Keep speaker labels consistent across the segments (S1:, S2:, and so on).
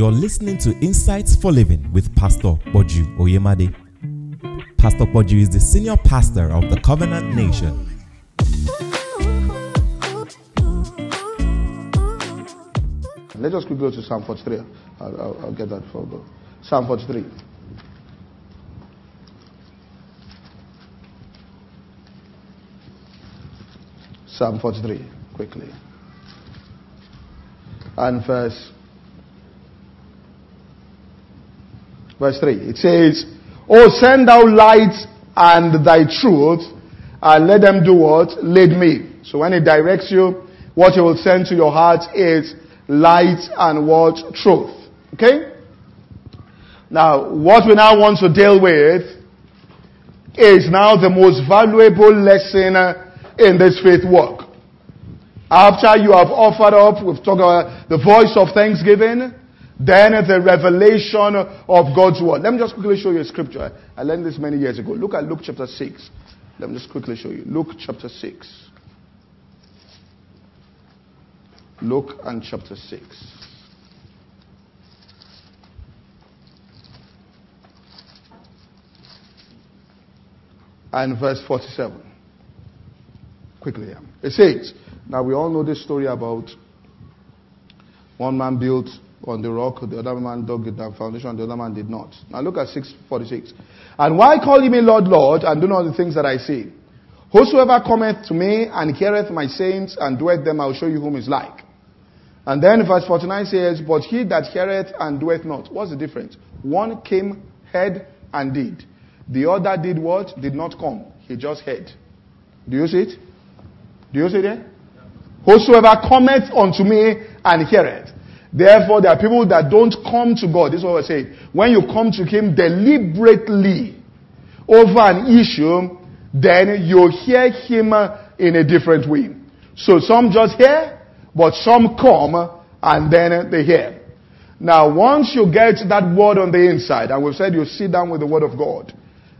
S1: You're listening to Insights for Living with Pastor Poju Oyemade. Pastor Poju is the senior pastor of the Covenant Nation.
S2: Let us go to Psalm 43. I'll, I'll, I'll get that for go. Psalm 43. Psalm 43, quickly. And verse verse 3. It says, Oh, send thou light and thy truth, and let them do what? Lead me. So when it directs you, what it will send to your heart is light and what? Truth. Okay? Now, what we now want to deal with is now the most valuable lesson in this faith work. After you have offered up, we've talked about the voice of thanksgiving, then the revelation of God's word. Let me just quickly show you a scripture. I learned this many years ago. Look at Luke chapter 6. Let me just quickly show you. Luke chapter 6. Luke and chapter 6. And verse 47. Quickly. It says, now we all know this story about one man built on the rock, the other man dug the foundation, the other man did not. Now look at 646. And why call ye me Lord, Lord, and do not the things that I say? Whosoever cometh to me and heareth my sayings and doeth them, I will show you whom is like. And then verse 49 says, But he that heareth and doeth not. What's the difference? One came, heard, and did. The other did what? Did not come. He just heard. Do you see it? Do you see it? Whosoever cometh unto me and heareth. Therefore, there are people that don't come to God. This is what we're saying. When you come to Him deliberately over an issue, then you hear Him in a different way. So some just hear, but some come and then they hear. Now, once you get that word on the inside, and we've said you sit down with the word of God,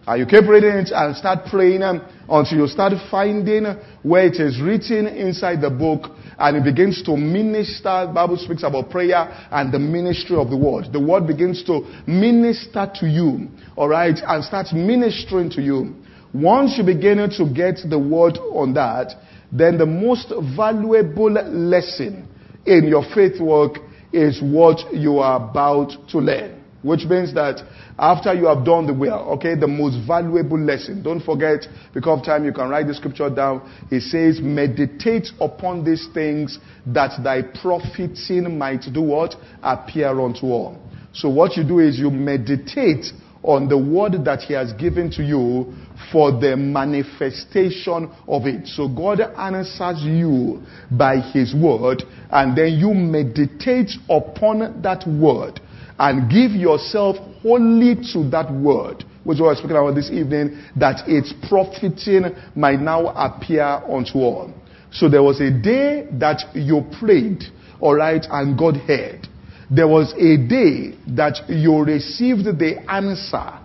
S2: and you keep reading it and start praying um, until you start finding where it is written inside the book and it begins to minister. The Bible speaks about prayer and the ministry of the word. The word begins to minister to you, alright, and starts ministering to you. Once you begin to get the word on that, then the most valuable lesson in your faith work is what you are about to learn. Which means that after you have done the will, okay, the most valuable lesson. Don't forget, because of time, you can write the scripture down. It says, meditate upon these things that thy profiting might do what? Appear unto all. So what you do is you meditate on the word that he has given to you for the manifestation of it. So God answers you by his word and then you meditate upon that word and give yourself wholly to that word, which we are speaking about this evening, that its profiting might now appear unto all. So there was a day that you prayed, alright, and God heard. There was a day that you received the answer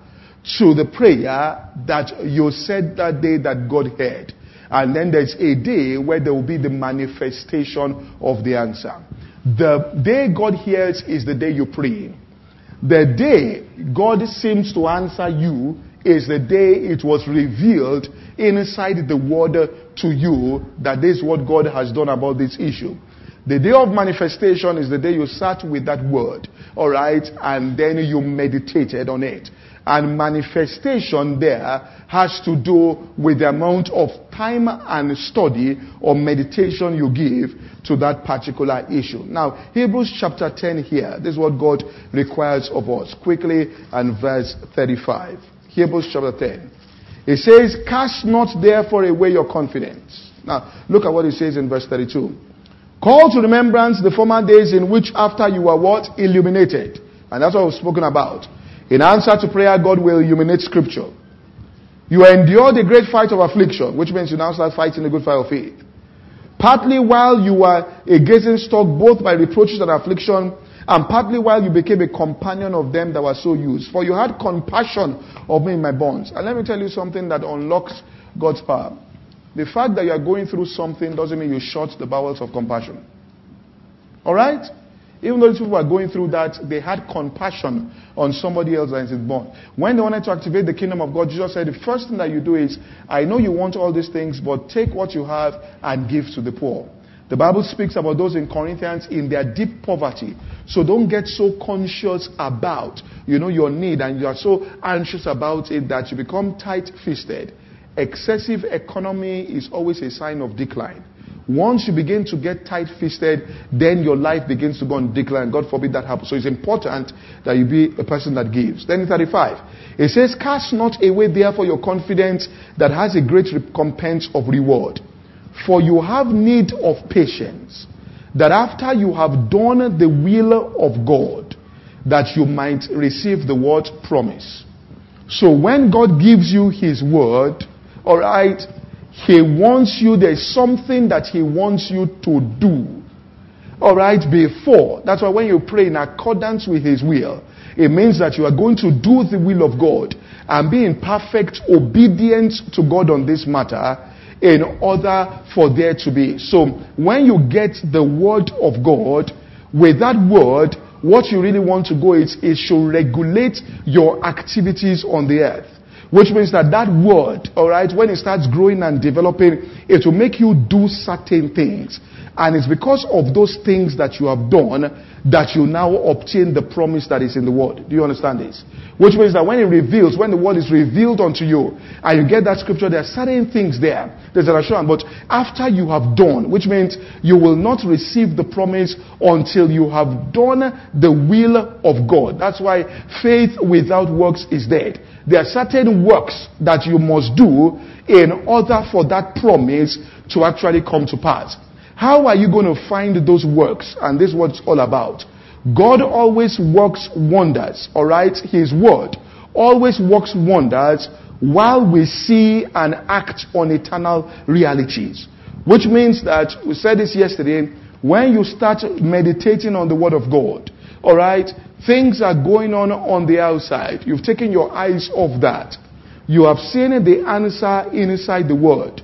S2: to the prayer that you said that day that God heard. And then there's a day where there will be the manifestation of the answer. The day God hears is the day you pray. The day God seems to answer you is the day it was revealed inside the word to you that this is what God has done about this issue. The day of manifestation is the day you sat with that word, alright, and then you meditated on it. And manifestation there has to do with the amount of time and study or meditation you give to that particular issue. Now, Hebrews chapter 10 here, this is what God requires of us. Quickly, and verse 35. Hebrews chapter 10. It says, Cast not therefore away your confidence. Now, look at what it says in verse 32. Call to remembrance the former days in which after you were what? Illuminated. And that's what we've spoken about. In answer to prayer, God will illuminate scripture. You endured a great fight of affliction, which means you now start fighting the good fight of faith. Partly while you were a gazing stock both by reproaches and affliction, and partly while you became a companion of them that were so used. For you had compassion of me in my bonds. And let me tell you something that unlocks God's power. The fact that you are going through something doesn't mean you shut the bowels of compassion. Alright? Even though these people were going through that, they had compassion on somebody else that is born. When they wanted to activate the kingdom of God, Jesus said, the first thing that you do is, I know you want all these things, but take what you have and give to the poor. The Bible speaks about those in Corinthians in their deep poverty. So don't get so conscious about, you know, your need and you are so anxious about it that you become tight-fisted. Excessive economy is always a sign of decline. Once you begin to get tight-fisted, then your life begins to go on decline. God forbid that happens. So it's important that you be a person that gives. Then in 35, it says, Cast not away therefore your confidence that has a great recompense of reward. For you have need of patience, that after you have done the will of God, that you might receive the word promise. So when God gives you His word, alright, He wants you, there's something that He wants you to do. Alright, before. That's why when you pray in accordance with His will, it means that you are going to do the will of God and be in perfect obedience to God on this matter in order for there to be. So when you get the word of God, with that word, what you really want to go is it should regulate your activities on the earth. Which means that that word, alright, when it starts growing and developing, it will make you do certain things. And it's because of those things that you have done that you now obtain the promise that is in the word. Do you understand this? Which means that when it reveals, when the word is revealed unto you, and you get that scripture, there are certain things there. There's an assurance. But after you have done, which means you will not receive the promise until you have done the will of God. That's why faith without works is dead. There are certain works that you must do in order for that promise to actually come to pass. How are you going to find those works? And this is what it's all about. God always works wonders, alright? His word always works wonders while we see and act on eternal realities. Which means that, we said this yesterday, when you start meditating on the word of God, alright, things are going on on the outside. You've taken your eyes off that. You have seen the answer inside the word.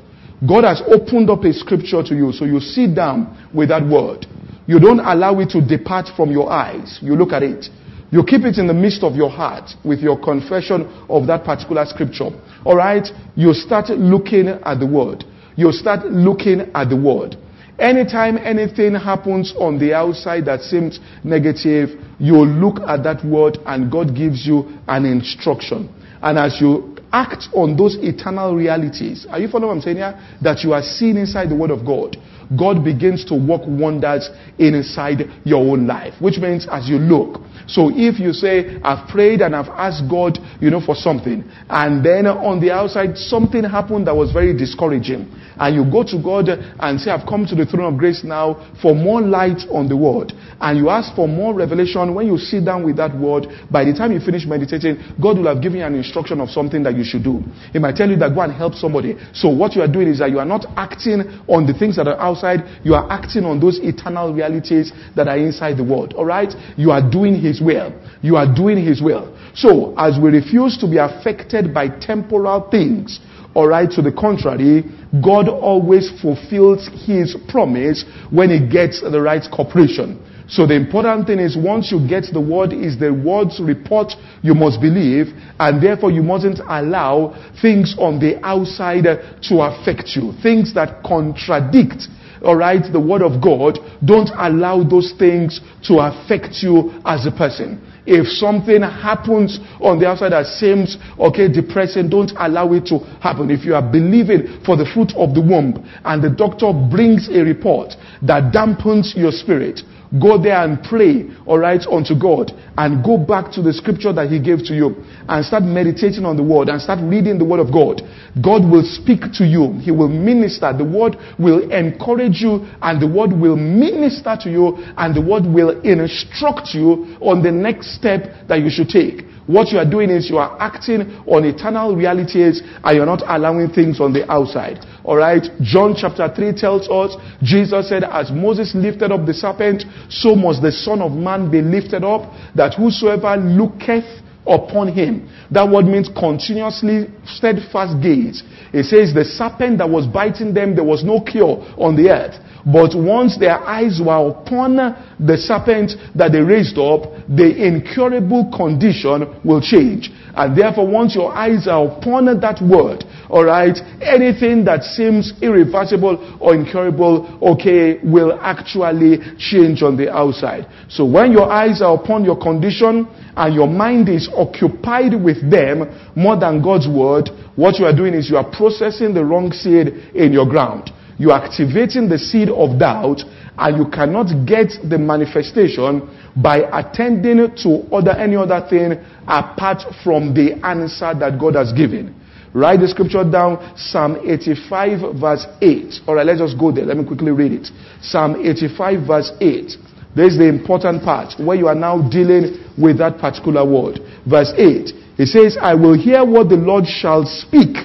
S2: God has opened up a scripture to you, so you sit down with that word. You don't allow it to depart from your eyes. You look at it. You keep it in the midst of your heart with your confession of that particular scripture. Alright? You start looking at the word. You start looking at the word. Anytime anything happens on the outside that seems negative, you look at that word and God gives you an instruction. And as you act on those eternal realities. Are you following what I'm saying here? That you are seeing inside the Word of God. God begins to work wonders inside your own life, which means as you look. So if you say, I've prayed and I've asked God, you know, for something, and then on the outside something happened that was very discouraging, and you go to God and say, I've come to the throne of grace now for more light on the word, and you ask for more revelation, when you sit down with that word, by the time you finish meditating, God will have given you an instruction of something that you should do. He might tell you that go and help somebody. So what you are doing is that you are not acting on the things that are outside, you are acting on those eternal realities that are inside the world. Alright? You are doing His will. You are doing His will. So, as we refuse to be affected by temporal things, Alright, to the contrary, God always fulfills His promise when He gets the right cooperation. So the important thing is once you get the word is the word's report you must believe and therefore you mustn't allow things on the outside to affect you. Things that contradict alright, the word of God, don't allow those things to affect you as a person. If something happens on the outside that seems, okay, depressing, don't allow it to happen. If you are believing for the fruit of the womb and the doctor brings a report that dampens your spirit, Go there and pray, alright, unto God and go back to the scripture that He gave to you and start meditating on the word and start reading the word of God. God will speak to you. He will minister. The word will encourage you and the word will minister to you and the word will instruct you on the next step that you should take. What you are doing is you are acting on eternal realities and you're not allowing things on the outside. Alright? John chapter 3 tells us, Jesus said, as Moses lifted up the serpent, so must the Son of Man be lifted up, that whosoever looketh upon him. That word means continuously steadfast gaze. It says the serpent that was biting them, there was no cure on the earth But once their eyes were upon the serpent that they raised up, the incurable condition will change. And therefore, once your eyes are upon that word, alright, anything that seems irreversible or incurable, okay, will actually change on the outside. So when your eyes are upon your condition and your mind is occupied with them more than God's word, what you are doing is you are processing the wrong seed in your ground. You are activating the seed of doubt and you cannot get the manifestation by attending to other any other thing apart from the answer that God has given. Write the scripture down, Psalm 85 verse 8. Alright, let's just go there. Let me quickly read it. Psalm 85 verse 8. This is the important part where you are now dealing with that particular word. Verse 8. It says, I will hear what the Lord shall speak.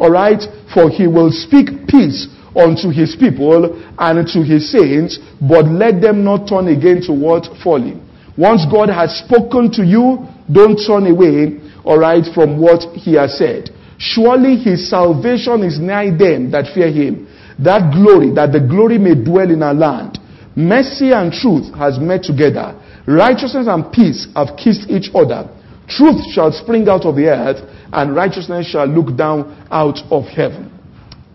S2: Alright? For he will speak peace unto his people and to his saints, but let them not turn again to what? Folly. Once God has spoken to you, don't turn away, alright, from what he has said. Surely his salvation is nigh them that fear him. That glory, that the glory may dwell in our land. Mercy and truth has met together. Righteousness and peace have kissed each other. Truth shall spring out of the earth, and righteousness shall look down out of heaven.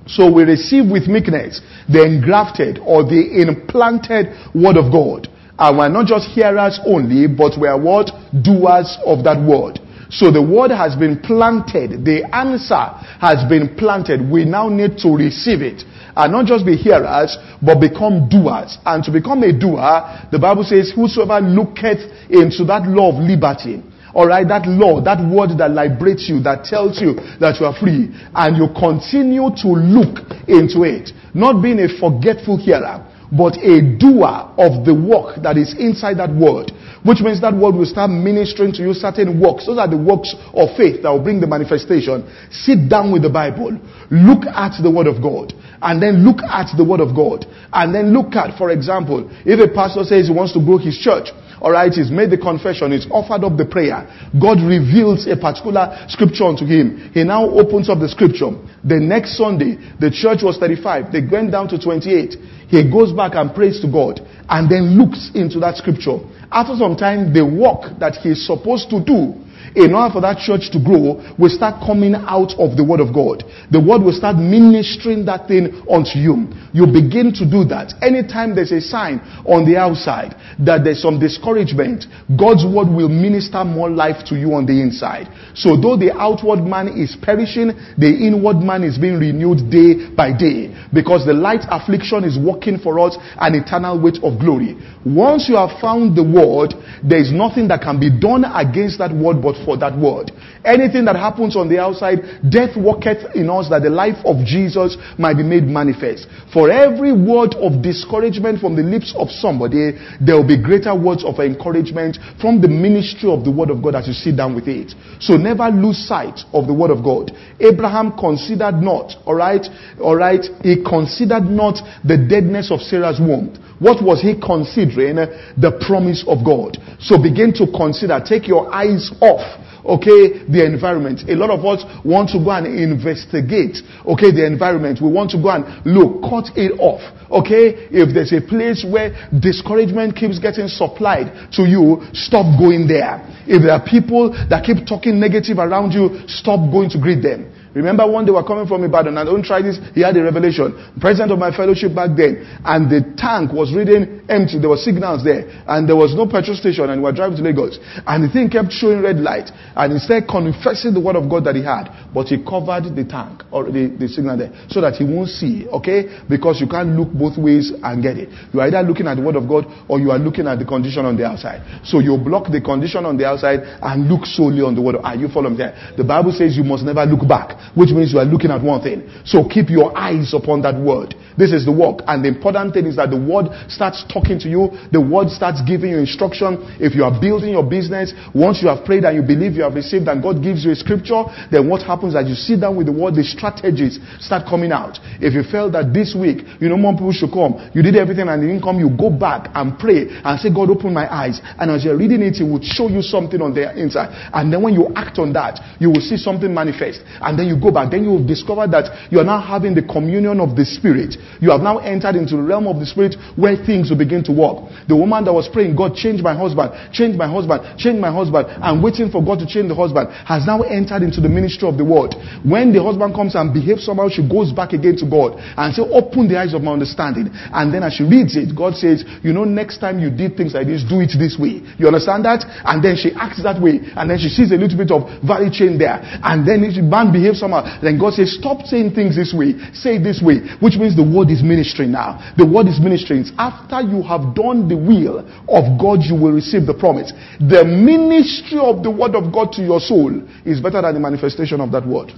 S2: So we receive with meekness the engrafted or the implanted word of God. And we're not just hearers only, but we are what? Doers of that word. So the word has been planted. The answer has been planted. We now need to receive it. And not just be hearers, but become doers. And to become a doer, the Bible says, whosoever looketh into that law of liberty, all right, that law, that word that liberates you, that tells you that you are free, and you continue to look into it, not being a forgetful hearer, but a doer of the work that is inside that word, which means that word will start ministering to you certain works. Those are the works of faith that will bring the manifestation. Sit down with the Bible, look at the word of God, and then look at the word of God, and then look at, for example, if a pastor says he wants to grow his church, Alright, he's made the confession, he's offered up the prayer. God reveals a particular scripture unto him. He now opens up the scripture. The next Sunday, the church was 35. They went down to 28. He goes back and prays to God and then looks into that scripture. After some time, the work that he's supposed to do in order for that church to grow, will start coming out of the Word of God. The Word will start ministering that thing unto you. You begin to do that. Anytime there's a sign on the outside that there's some discouragement, God's Word will minister more life to you on the inside. So though the outward man is perishing, the inward man is being renewed day by day because the light affliction is working for us an eternal weight of glory. Once you have found the Word, there is nothing that can be done against that Word but for that word. Anything that happens on the outside, death worketh in us that the life of Jesus might be made manifest. For every word of discouragement from the lips of somebody, there will be greater words of encouragement from the ministry of the word of God as you sit down with it. So never lose sight of the word of God. Abraham considered not, alright, alright, he considered not the deadness of Sarah's womb. What was he considering? The promise of God. So begin to consider, take your eyes off okay, the environment. A lot of us want to go and investigate, okay, the environment. We want to go and look, cut it off, okay? If there's a place where discouragement keeps getting supplied to you, stop going there. If there are people that keep talking negative around you, stop going to greet them. Remember one day we were coming from Ibadan and don't try this. He had a revelation. President of my fellowship back then. And the tank was reading empty. There were signals there. And there was no petrol station and we were driving to Lagos. And the thing kept showing red light. And instead confessing the word of God that he had. But he covered the tank or the, the signal there so that he won't see. Okay? Because you can't look both ways and get it. You are either looking at the word of God or you are looking at the condition on the outside. So you block the condition on the outside and look solely on the word. Are you following there? The Bible says you must never look back which means you are looking at one thing. So keep your eyes upon that word. This is the work. And the important thing is that the word starts talking to you. The word starts giving you instruction. If you are building your business, once you have prayed and you believe you have received and God gives you a scripture, then what happens as you sit down with the word, the strategies start coming out. If you felt that this week, you know, more people should come, you did everything and didn't come, you go back and pray and say, God, open my eyes. And as you're reading it, it will show you something on the inside. And then when you act on that, you will see something manifest. And then you you go back, then you will discover that you are now having the communion of the Spirit. You have now entered into the realm of the Spirit where things will begin to work. The woman that was praying, God, change my husband, change my husband, change my husband, and waiting for God to change the husband, has now entered into the ministry of the word. When the husband comes and behaves somehow, she goes back again to God and say, Open the eyes of my understanding. And then as she reads it, God says, You know, next time you did things like this, do it this way. You understand that? And then she acts that way. And then she sees a little bit of value chain there. And then if the man behaves somehow, then God says, Stop saying things this way. Say it this way. Which means the word is ministering now. The word is ministering. After you have done the will of God, you will receive the promise. The ministry of the word of God to your soul is better than the manifestation of that word.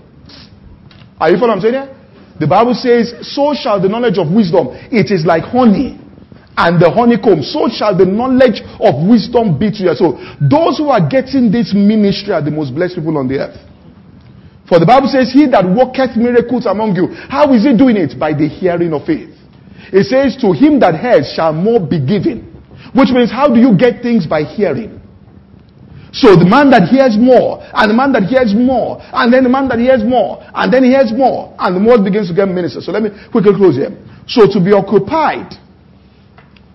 S2: Are you following what I'm saying here? The Bible says, So shall the knowledge of wisdom. It is like honey and the honeycomb, so shall the knowledge of wisdom be to your soul. Those who are getting this ministry are the most blessed people on the earth. For the Bible says, He that worketh miracles among you, how is he doing it? By the hearing of faith. It says, To him that hears shall more be given. Which means, how do you get things? By hearing. So the man that hears more, and the man that hears more, and then the man that hears more, and then he hears more, and the more begins to get ministered. So let me quickly close here. So to be occupied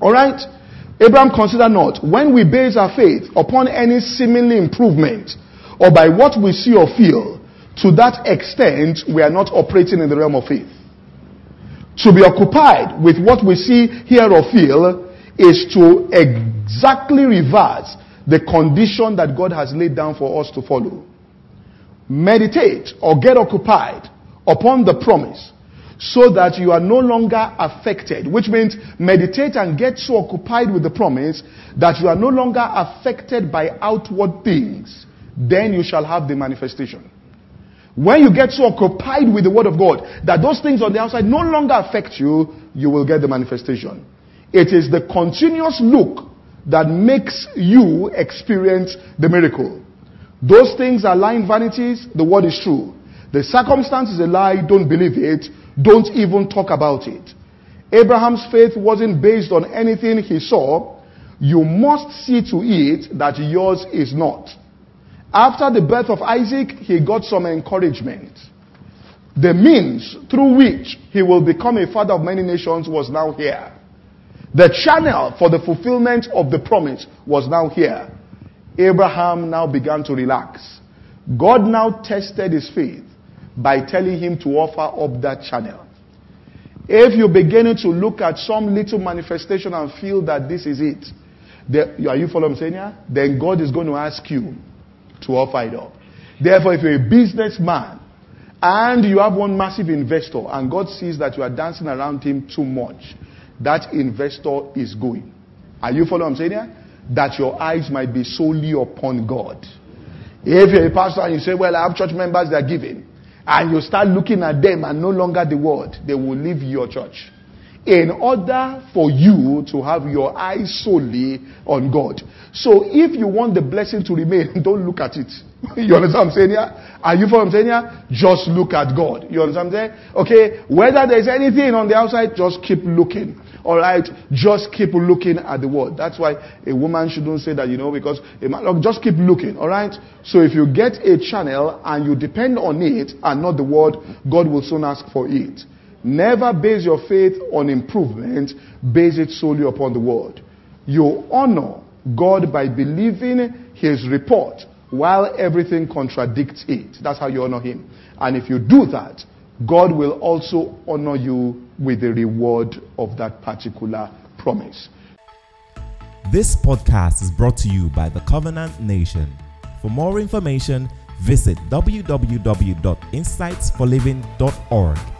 S2: Alright? Abraham considered not when we base our faith upon any seemingly improvement or by what we see or feel, to that extent we are not operating in the realm of faith. To be occupied with what we see, hear, or feel is to exactly reverse the condition that God has laid down for us to follow. Meditate or get occupied upon the promise so that you are no longer affected, which means meditate and get so occupied with the promise that you are no longer affected by outward things. Then you shall have the manifestation. When you get so occupied with the word of God that those things on the outside no longer affect you, you will get the manifestation. It is the continuous look that makes you experience the miracle. Those things are lying vanities, the word is true. The circumstance is a lie, don't believe it. Don't even talk about it. Abraham's faith wasn't based on anything he saw. You must see to it that yours is not. After the birth of Isaac, he got some encouragement. The means through which he will become a father of many nations was now here. The channel for the fulfillment of the promise was now here. Abraham now began to relax. God now tested his faith by telling him to offer up that channel. If you're beginning to look at some little manifestation and feel that this is it, the, are you following saying here? Then God is going to ask you to offer it up. Therefore, if you're a businessman and you have one massive investor and God sees that you are dancing around him too much, that investor is going. Are you following what I'm saying here? That your eyes might be solely upon God. If you're a pastor and you say, Well, I have church members that are giving, and you start looking at them and no longer the word, they will leave your church. In order for you to have your eyes solely on God. So if you want the blessing to remain, don't look at it. you understand what I'm saying here? Are you saying here? Just look at God. You understand what I'm saying? Okay, whether there's anything on the outside, just keep looking. Alright, just keep looking at the word. That's why a woman shouldn't say that, you know, because a man, look, just keep looking. Alright? So if you get a channel and you depend on it and not the word, God will soon ask for it. Never base your faith on improvement, base it solely upon the word. You honor God by believing his report while everything contradicts it. That's how you honor him. And if you do that, God will also honor you with the reward of that particular promise.
S1: This podcast is brought to you by the Covenant Nation. For more information, visit www.insightsforliving.org.